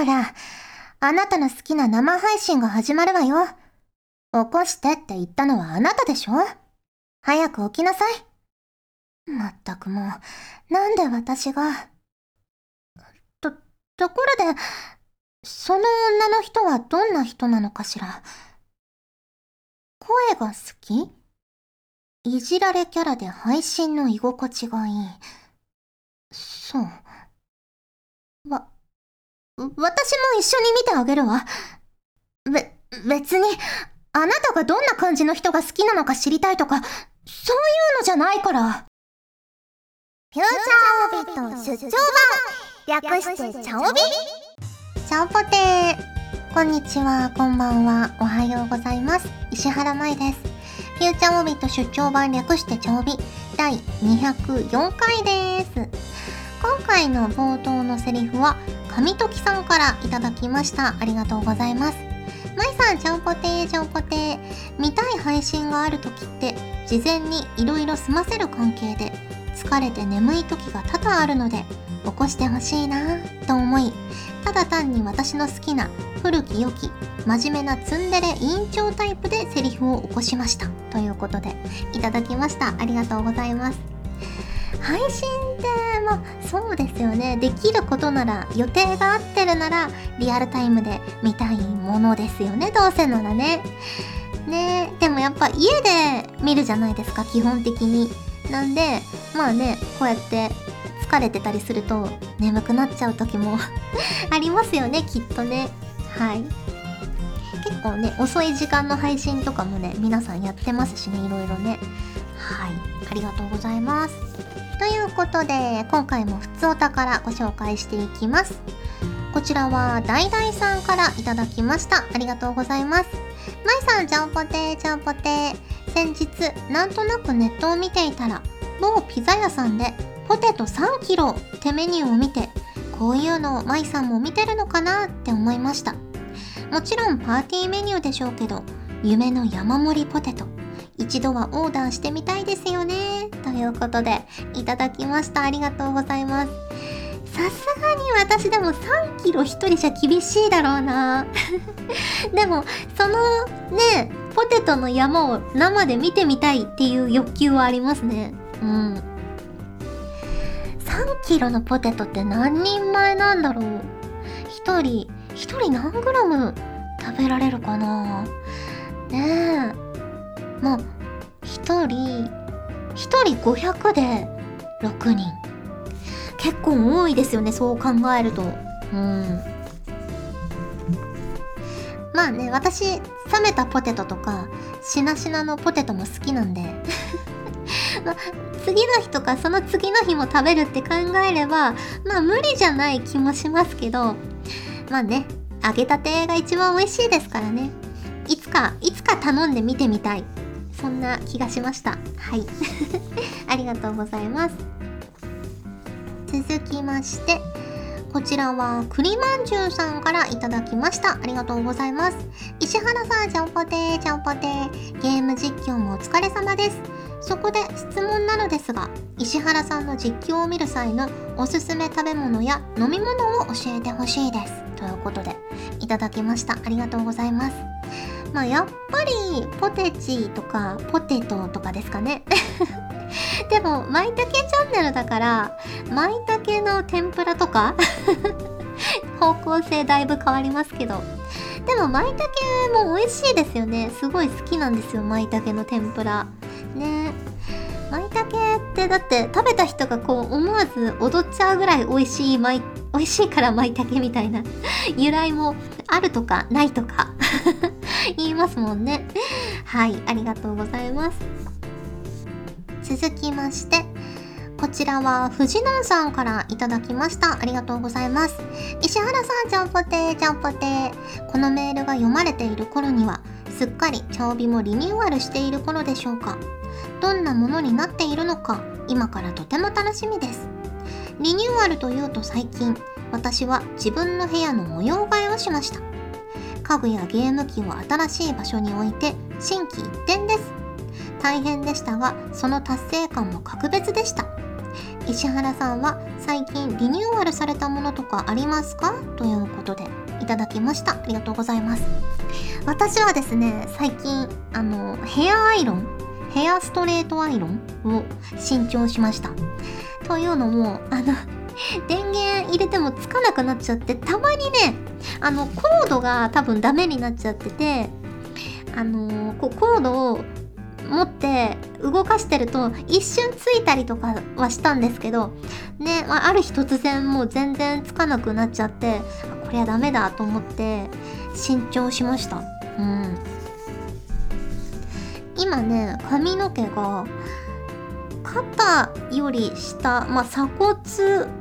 ーら、あなたの好きな生配信が始まるわよ。起こしてって言ったのはあなたでしょ？早く起きなさい。まったくもう、なんで私が？と、ところで、その女の人はどんな人なのかしら？声が好き？いじられキャラで配信の居心地がいい。そう。わ、私も一緒に見てあげるわ。べ、別に、あなたがどんな感じの人が好きなのか知りたいとか、そういうのじゃないから。フューチャーオビット出張版略してチャオビチャオポテーこんにちは、こんばんは、おはようございます。石原舞です。フューチャーオビット出張版略してチャオビ第204回です。今回の冒頭のセリフは、神時さんからいただきました。ありがとうございます。まいさん、ちゃんぽてー、ちゃんぽてー。見たい配信がある時って、事前に色々済ませる関係で、疲れて眠い時が多々あるので、起こしてほしいなぁと思い、ただ単に私の好きな古き良き真面目なツンデレ委員長タイプでセリフを起こしましたということでいただきましたありがとうございます配信ってまそうですよね。できることなら予定が合ってるならリアルタイムで見たいものですよね。どうせならね。ねでもやっぱ家で見るじゃないですか基本的に。なんでまあねこうやって疲れてたりすると眠くなっちゃう時も ありますよねきっとね。はい。結構ね遅い時間の配信とかもね皆さんやってますしねいろいろね。はい。ありがとうございます。ということで今回もふつおたからご紹介していきます。こちらはダイダイさんからいただきました。ありがとうございます。まいさんちゃんぽてーちゃんぽて先日なんとなくネットを見ていたら某ピザ屋さんでポテト3キロってメニューを見てこういうのをまいさんも見てるのかなって思いました。もちろんパーティーメニューでしょうけど夢の山盛りポテト。一度はオーダーしてみたいですよね。ということでいただきました。ありがとうございます。さすがに私でも3キロ1人じゃ厳しいだろうな。でもそのねポテトの山を生で見てみたいっていう欲求はありますね。うん。3キロのポテトって何人前なんだろう。1人1人何グラム食べられるかな？ねえ。まあ1人1人500で6人結構多いですよねそう考えるとうんまあね私冷めたポテトとかしなしなのポテトも好きなんで まあ、次の日とかその次の日も食べるって考えれば、まあ無理じゃない気もしますけど、まあね、揚げたてが一番美味しいですからね。いつか、いつか頼んでみてみたい。そんな気がしました。はい。ありがとうございます。続きまして、こちらは栗まんじゅうさんからいただきました。ありがとうございます。石原さん、ちゃんぽてー、ちゃんぽてー。ゲーム実況もお疲れ様です。そこで質問なのですが石原さんの実況を見る際のおすすめ食べ物や飲み物を教えてほしいですということでいただきましたありがとうございますまあやっぱりポテチとかポテトとかですかね。でも舞茸チャンネルだから舞茸の天ぷらとか 方向性だいぶ変わりますけど。でも舞茸も美味しいですよね。すごい好きなんですよ舞茸の天ぷら。ね。舞茸ってだって食べた人がこう思わず踊っちゃうぐらい美味しい舞美味しいから舞茸みたいな。由来もあるとかないとか。言いますもんねはいありがとうございます続きましてこちらは藤南さんからいただきました。ありがとうございます。石原さん、ちゃんぽてー、ちゃんぽてー。このメールが読まれている頃には、すっかり茶帯もリニューアルしている頃でしょうかどんなものになっているのか今からとても楽しみですリニューアルというと最近私は自分の部屋の模様替えをしました家具やゲーム機を新しい場所に置いて心機一転です。大変でしたがその達成感も格別でした。石原さんは最近リニューアルされたものとかありますか？ということでいただきました。ありがとうございます。私はですね最近あのヘアアイロンヘアストレートアイロンを新調しました。というのもあの電源入れてもつかなくなっちゃってたまにねあのコードが多分ダメになっちゃっててあのこコードを持って動かしてると一瞬ついたりとかはしたんですけどね、まあ、ある日突然もう全然つかなくなっちゃってこれはダメだと思って新調しました。うん。今ね髪の毛が肩より下、まあ、鎖骨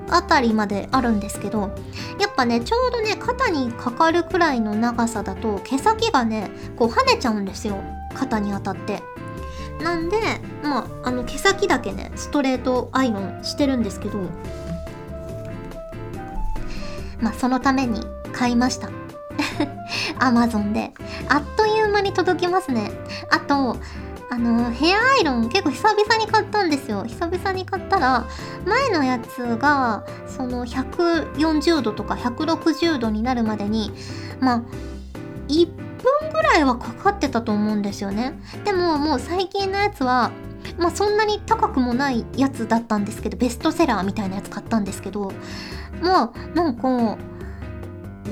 あたりまであるんですけどやっぱねちょうどね肩にかかるくらいの長さだと毛先がねこう跳ねちゃうんですよ肩に当たって。なんでまああの毛先だけねストレートアイロンしてるんですけどまあそのために買いました。アマゾンで。あっという間に届きますね。あとあのヘアアイロン結構久々に買ったんですよ。久々に買ったら前のやつがその140度とか160度になるまでにまあ1分ぐらいはかかってたと思うんですよね。でももう最近のやつはまあそんなに高くもないやつだったんですけどベストセラーみたいなやつ買ったんですけどまあなんか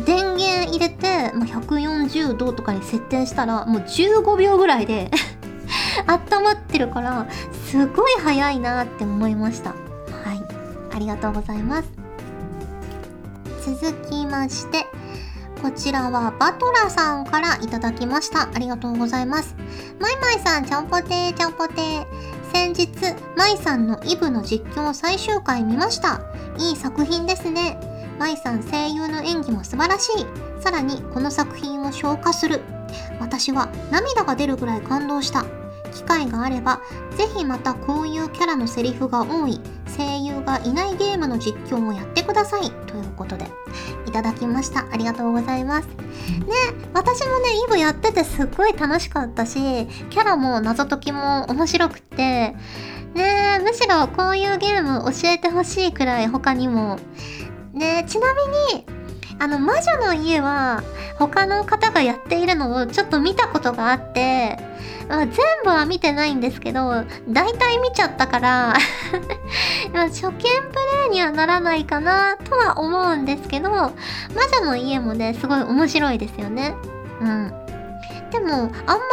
電源入れて、まあ、140度とかに設定したらもう15秒ぐらいで温まってるからすごい早いなって思いました。はい。ありがとうございます。続きましてこちらはバトラさんからいただきました。ありがとうございます。マイマイさんちゃんぽてーちゃんぽてー。先日マイさんのイブの実況最終回見ました。いい作品ですね。マイさん声優の演技も素晴らしい。さらにこの作品を消化する。私は涙が出るぐらい感動した。機会があればぜひまたこういうキャラのセリフが多い声優がいないゲームの実況をやってくださいということでいただきました。ありがとうございます。ね私もねイブやっててすっごい楽しかったしキャラも謎解きも面白くってねむしろこういうゲーム教えてほしいくらい他にも。ねちなみにあの魔女の家は他の方がやっているのをちょっと見たことがあってまあ、全部は見てないんですけど大体見ちゃったから 初見プレイにはならないかなとは思うんですけど魔女の家もねすごい面白いですよね。うん。でもあんま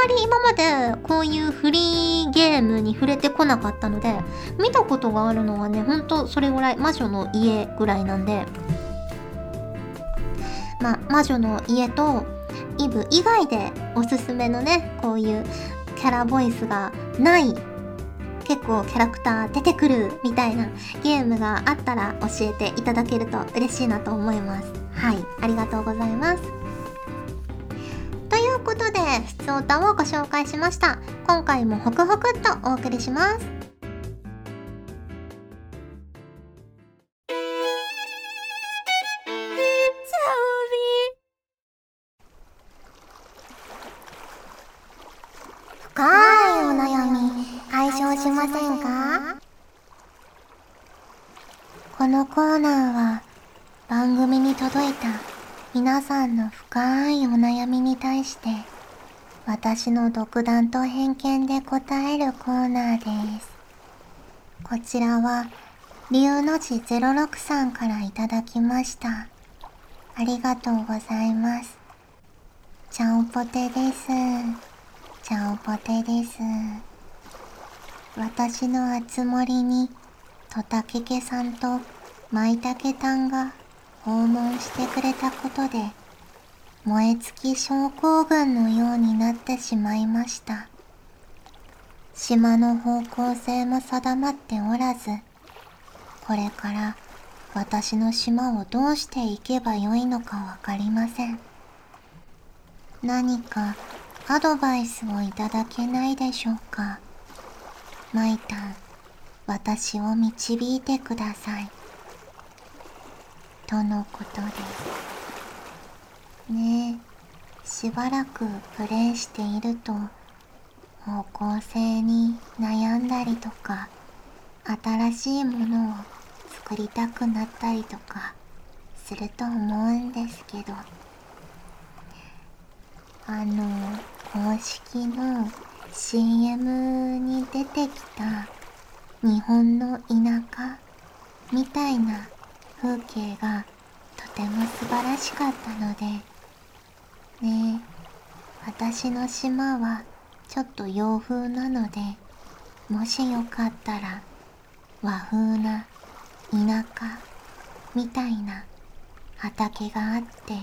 り今までこういうフリーゲームに触れてこなかったので見たことがあるのはねほんとそれぐらい魔女の家ぐらいなんで。まあ魔女の家とイブ以外でおすすめのねこういうキャラボイスがない結構キャラクター出てくるみたいなゲームがあったら教えていただけると嬉しいなと思います。はいありがとうございます。ということでふつおたをご紹介しました。今回もホクホクっとお送りします。コーナーは番組に届いた皆さんの深いお悩みに対して私の独断と偏見で答えるコーナーです。こちらは龍の字06さんからいただきました。ありがとうございます。ちゃんぽてです。ちゃんぽてです。私のあつ森にトタケケさんとマイタケタンが訪問してくれたことで燃え尽き症候群のようになってしまいました。島の方向性も定まっておらずこれから私の島をどうしていけばよいのかわかりません。何かアドバイスをいただけないでしょうか。マイタン私を導いてください。とのことです。ねえ、しばらくプレイしていると、方向性に悩んだりとか、新しいものを作りたくなったりとかすると思うんですけどあの公式の CM に出てきた日本の田舎みたいな風景がとても素晴らしかったのでね私の島はちょっと洋風なのでもしよかったら和風な田舎みたいな畑があって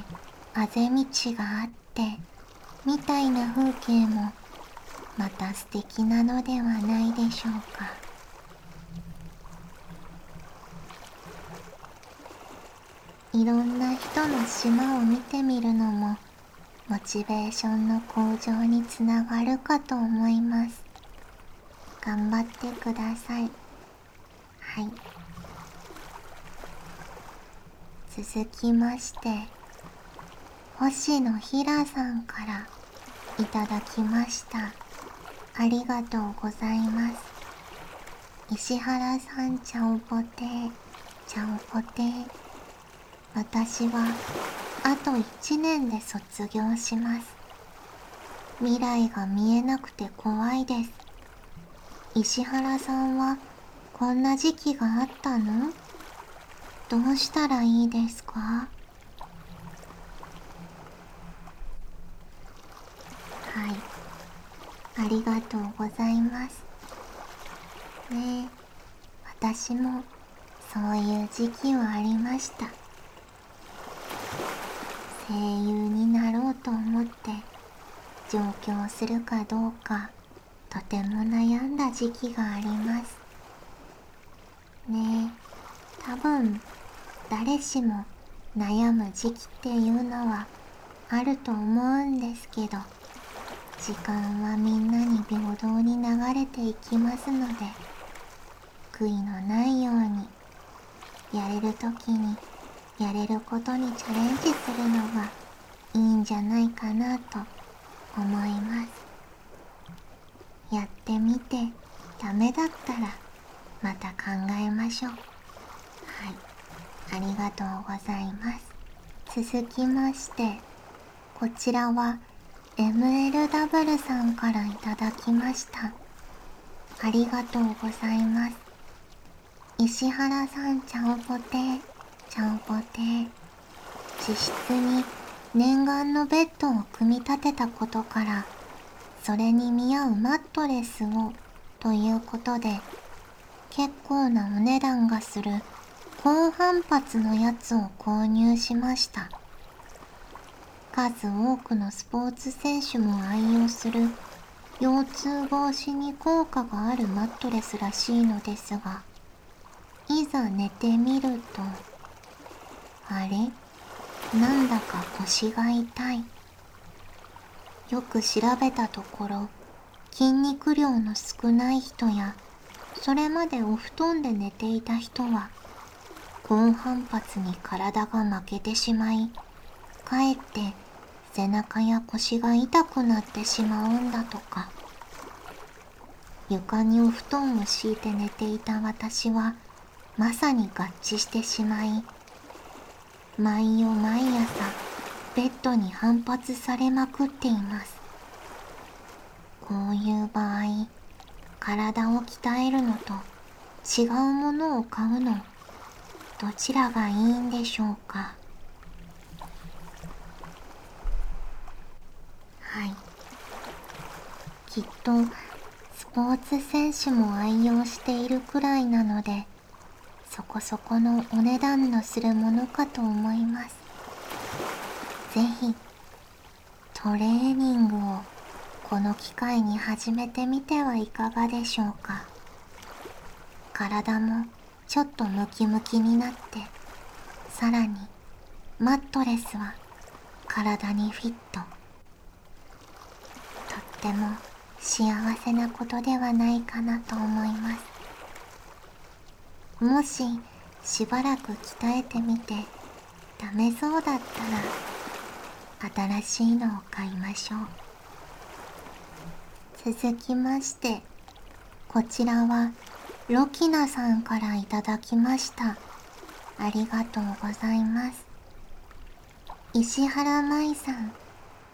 あぜ道があってみたいな風景もまた素敵なのではないでしょうか。いろんな人の島を見てみるのもモチベーションの向上につながるかと思います。頑張ってください。はい。続きまして星野ひらさんからいただきました。ありがとうございます。石原さんちゃんぽてちゃんぽて私はあと1年で卒業します。未来が見えなくて怖いです。石原さんはこんな時期があったの？どうしたらいいですか？はい。ありがとうございます。ねえ私もそういう時期はありました。声優になろうと思って上京するかどうかとても悩んだ時期があります。ねえ多分誰しも悩む時期っていうのはあると思うんですけど時間はみんなに平等に流れていきますので悔いのないようにやれる時にやれることにチャレンジするのがいいんじゃないかなと思います。やってみてダメだったらまた考えましょう。はい。ありがとうございます。続きましてこちらは MLW さんからいただきました。ありがとうございます。石原さんちゃんぽてちゃんぽて自室に念願のベッドを組み立てたことからそれに見合うマットレスをということで結構なお値段がする高反発のやつを購入しました。数多くのスポーツ選手も愛用する腰痛防止に効果があるマットレスらしいのですがいざ寝てみるとれなんだか腰が痛い。よく調べたところ筋肉量の少ない人やそれまでお布団で寝ていた人は高反発に体が負けてしまいかえって背中や腰が痛くなってしまうんだとか。床にお布団を敷いて寝ていた私はまさに合致してしまい毎夜毎朝ベッドに反発されまくっています。こういう場合体を鍛えるのと違うものを買うのどちらがいいんでしょうか。はい。きっとスポーツ選手も愛用しているくらいなのでそこそこのお値段のするものかと思います。ぜひトレーニングをこの機会に始めてみてはいかがでしょうか。体もちょっとムキムキになってさらにマットレスは体にフィット。とっても幸せなことではないかなと思います。もししばらく鍛えてみてダメそうだったら新しいのを買いましょう続きましてこちらはロキナさんからいただきました。ありがとうございます。石原舞さん、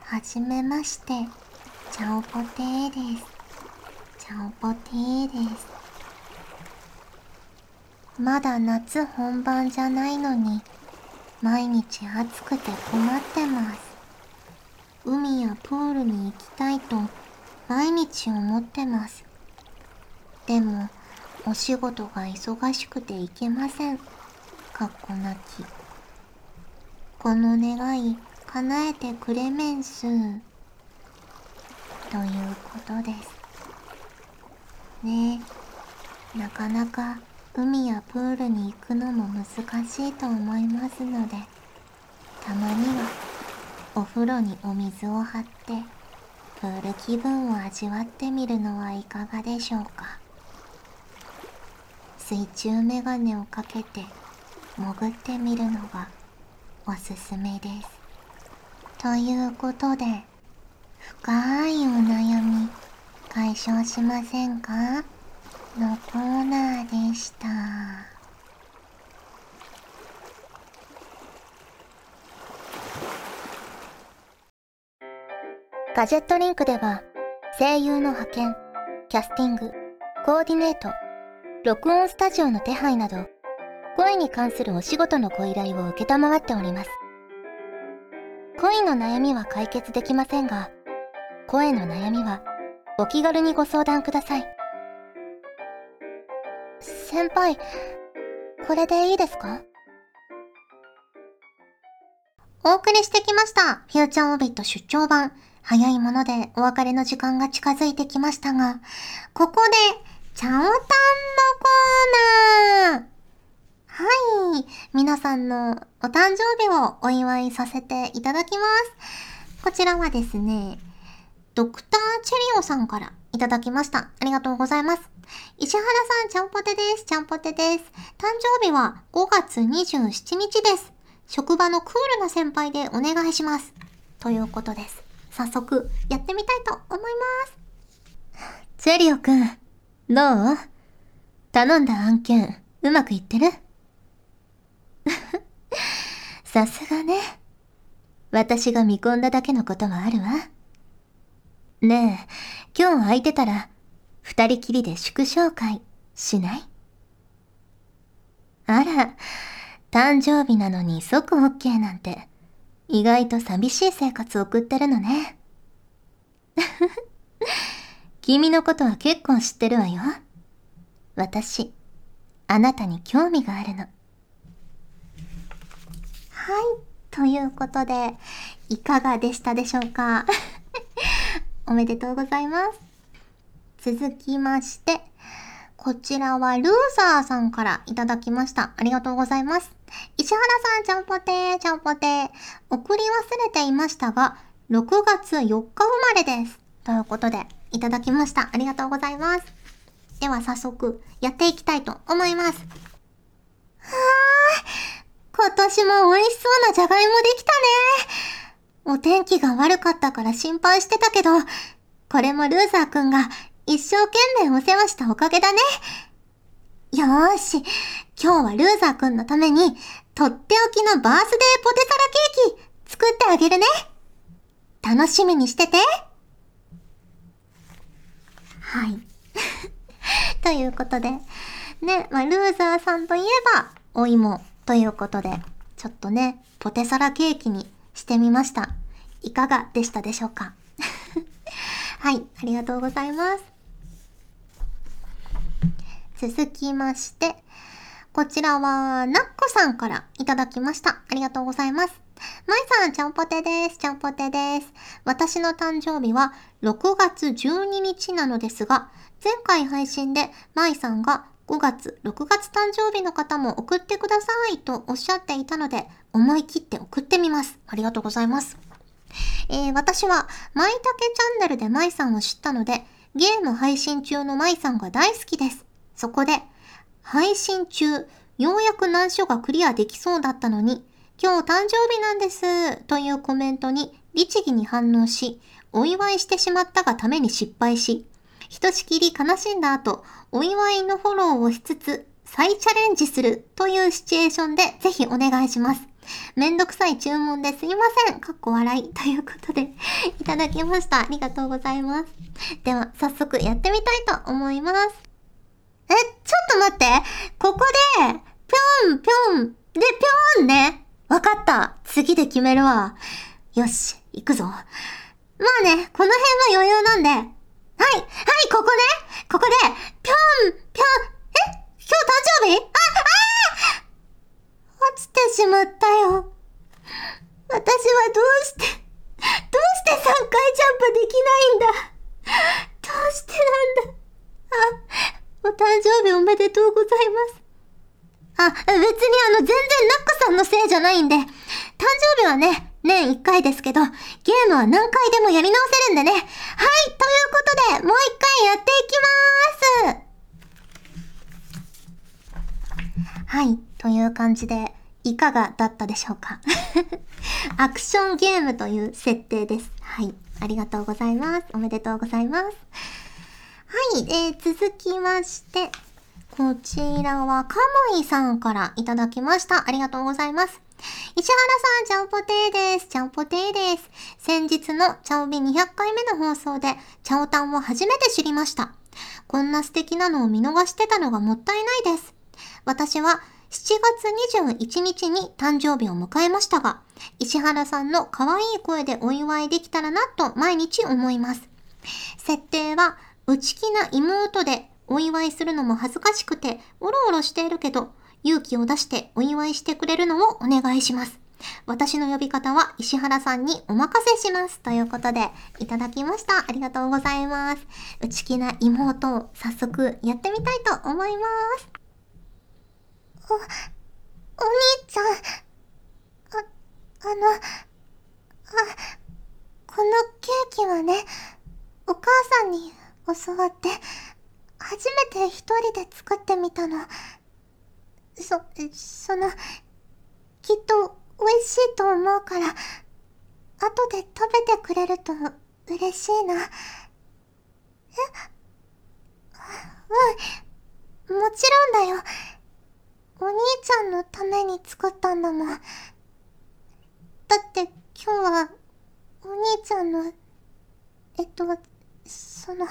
はじめまして、チャオポテーです。チャオポテーです。まだ夏本番じゃないのに、毎日暑くて困ってます。海やプールに行きたいと毎日思ってます。でも、お仕事が忙しくて行けません。かっこなき。この願い、叶えてくれめんす。ということです。ねえ、なかなか海やプールに行くのも難しいと思いますので、たまにはお風呂にお水を張って、プール気分を味わってみるのはいかがでしょうか。水中メガネをかけて潜ってみるのがおすすめです。ということで、深いお悩み解消しませんか？のコーナーでした。ガジェットリンクでは声優の派遣、キャスティング、コーディネート、録音スタジオの手配など、声に関するお仕事のご依頼を受けたまわっております。恋の悩みは解決できませんが、声の悩みはお気軽にご相談ください。先輩、これでいいですか？お送りしてきました。フューチャーオービット出張版。早いものでお別れの時間が近づいてきましたが、ここでチャオタンのコーナーはい。皆さんのお誕生日をお祝いさせていただきます。こちらはですね、ドクターチェリオさんからいただきました。ありがとうございます。石原さん、ちゃんぽてです。ちゃんぽてです。誕生日は5月27日です。職場のクールな先輩でお願いします。ということです。早速、やってみたいと思います。チェリオくん、どう？頼んだ案件、うまくいってる？さすがね。私が見込んだだけのことはあるわ。ねえ、今日空いてたら、二人きりで祝勝会しない？あら、誕生日なのに即 OK なんて、意外と寂しい生活送ってるのね。君のことは結構知ってるわよ。私、あなたに興味があるの。はい。ということで、いかがでしたでしょうか？おめでとうございます。続きまして、こちらはルーザーさんからいただきました。ありがとうございます。石原さん、ちゃんぽてー、ちゃんぽてー。送り忘れていましたが、6月4日生まれです。ということで、いただきました。ありがとうございます。では早速、やっていきたいと思います。はぁ今年も美味しそうなじゃがいもできたね。お天気が悪かったから心配してたけど、これもルーザーくんが一生懸命お世話したおかげだね。よーし、今日はルーザーくんのために、とっておきのバースデーポテサラケーキ作ってあげるね。楽しみにしてて。はい。ということで、ね、まあ、ルーザーさんといえば、お芋ということで、ちょっとね、ポテサラケーキにしてみました。いかがでしたでしょうか？はい、ありがとうございます。続きまして、こちらは、ナッコさんからいただきました。ありがとうございます。まいさん、ちゃんぽてです。ちゃんぽてです。私の誕生日は6月12日なのですが、前回配信でまいさんが5月、6月誕生日の方も送ってくださいとおっしゃっていたので、思い切って送ってみます。ありがとうございます。えー、私は、まいたけチャンネルでまいさんを知ったので、ゲーム配信中のまいさんが大好きです。そこで、配信中、ようやく難所がクリアできそうだったのに、今日誕生日なんですというコメントに律儀に反応し、お祝いしてしまったがために失敗し、ひとしきり悲しんだ後、お祝いのフォローをしつつ、再チャレンジするというシチュエーションでぜひお願いします。めんどくさい注文ですいません。かっこ笑い。ということで、いただきました。ありがとうございます。では、早速やってみたいと思います。え、ちょっと待って。ここで、ぴょんぴょん。で、ぴょんね。わかった。次で決めるわ。よし、行くぞ。まあね、この辺は余裕なんで。はい、はい、ここね。ここで、ぴょんぴょん。え今日誕生日？あ、あ落ちてしまったよ。私はどうして、どうして3回ジャンプできないんだ。どうしてなんだ。あ、お誕生日おめでとうございます。あ、別にあの、全然ナックさんのせいじゃないんで、誕生日はね、年1回ですけど、ゲームは何回でもやり直せるんでね。はい、ということで、もう一回やっていきまーす。はい、という感じで、いかがだったでしょうか アクションゲームという設定です。はい、ありがとうございます。おめでとうございます。はい、えー、続きまして、こちらはカムイさんからいただきました。ありがとうございます。石原さん、ちゃんぽてーです。ちゃんぽてーです。先日のチャオビ200回目の放送で、チャオタンを初めて知りました。こんな素敵なのを見逃してたのがもったいないです。私は7月21日に誕生日を迎えましたが、石原さんの可愛い声でお祝いできたらなと毎日思います。設定は内気な妹でお祝いするのも恥ずかしくておろおろしているけど勇気を出してお祝いしてくれるのをお願いします。私の呼び方は石原さんにお任せします。ということで、いただきました。ありがとうございます。内気な妹を早速やってみたいと思います。お、お兄ちゃん。あ、あの、あ、このケーキはね、お母さんに教わって、初めて一人で作ってみたの。そ、その、きっと美味しいと思うから、後で食べてくれると嬉しいな。え？うん。もちろんだよ。お兄ちゃんのために作ったんだもん。だって今日は、お兄ちゃんの、えっと、その、お、お誕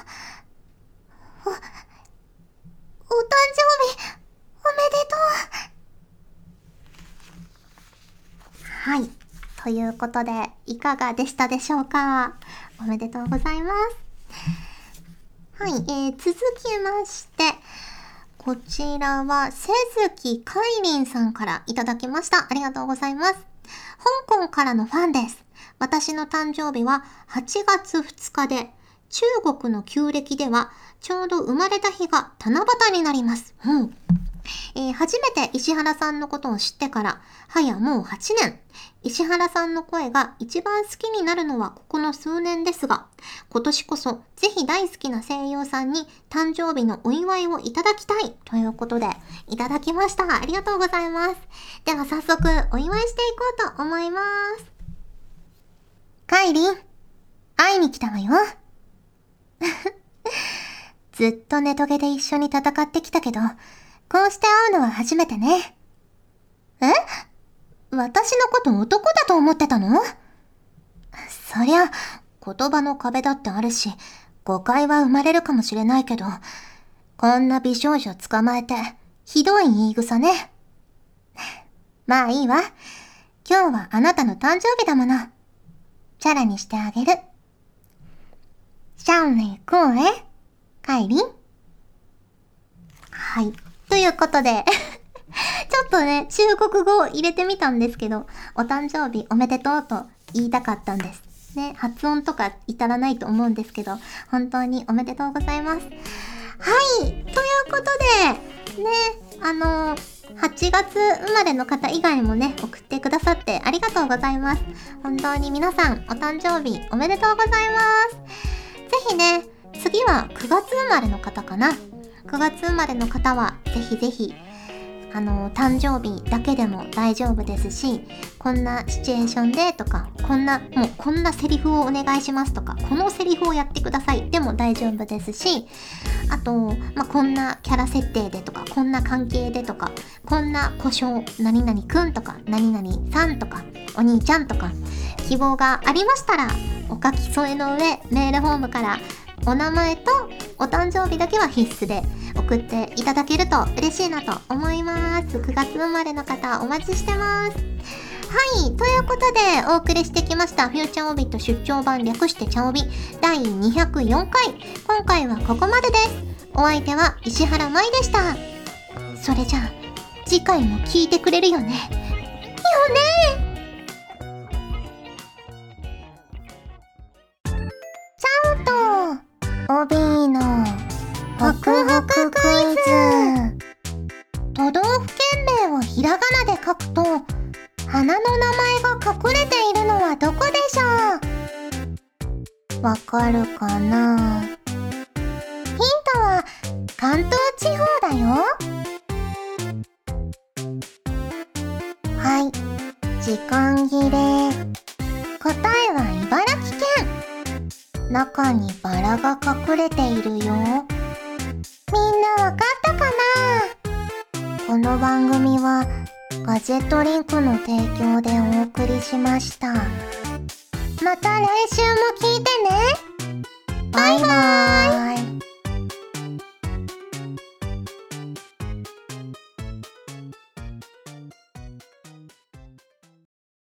生日、おめでとうはい。ということで、いかがでしたでしょうか？おめでとうございます。はい、えー、続きまして、こちらは、せずきかいりんさんからいただきました。ありがとうございます。香港からのファンです。私の誕生日は8月2日で、中国の旧暦ではちょうど生まれた日が七夕になります。うん。えー、初めて石原さんのことを知ってから、はやもう8年。石原さんの声が一番好きになるのはここの数年ですが、今年こそぜひ大好きな声優さんに誕生日のお祝いをいただきたいということで、いただきました。ありがとうございます。では早速お祝いしていこうと思います。カイリン、会いに来たわよ。ずっとネトゲで一緒に戦ってきたけど、こうして会うのは初めてね。え？私のこと男だと思ってたの？そりゃ、言葉の壁だってあるし、誤解は生まれるかもしれないけど、こんな美少女捕まえて、ひどい言い草ね。まあいいわ。今日はあなたの誕生日だもの。チャラにしてあげる。シャンレイこうえカイリンはい。ということで ちょっとね、中国語を入れてみたんですけど、お誕生日おめでとうと言いたかったんです。ね、発音とか至らないと思うんですけど、本当におめでとうございます。はい、ということで、ね、あの8月生まれの方以外もね、送ってくださってありがとうございます。本当に皆さん、お誕生日おめでとうございます。ぜひね、次は9月生まれの方かな。9月生まれの方は、ぜひぜひ、あの誕生日だけでも大丈夫ですしこんなシチュエーションでとかこんなもうこんなセリフをお願いしますとかこのセリフをやってくださいでも大丈夫ですしあと、まあ、こんなキャラ設定でとかこんな関係でとかこんな故障何々くんとか何々さんとかお兄ちゃんとか希望がありましたらお書き添えの上メールフォームからお名前とお誕生日だけは必須で送っていただけると嬉しいなと思います。9月生まれの方お待ちしてます。はい。ということで、お送りしてきました、フューチャーオビット出張版略してチャオビ第204回。今回はここまでです。お相手は石原舞でした。それじゃあ、次回も聞いてくれるよね。よねオビーのホクホククイズ。都道府県名をひらがなで書くと花の名前が隠れているのはどこでしょう？わかるかな？ヒントは関東地方だよ。はい。時間切れ。答えは茨城県。中にバラが隠れているよ。みんなわかったかな？この番組はガジェットリンクの提供でお送りしました。また来週も聞いてねバイバーイ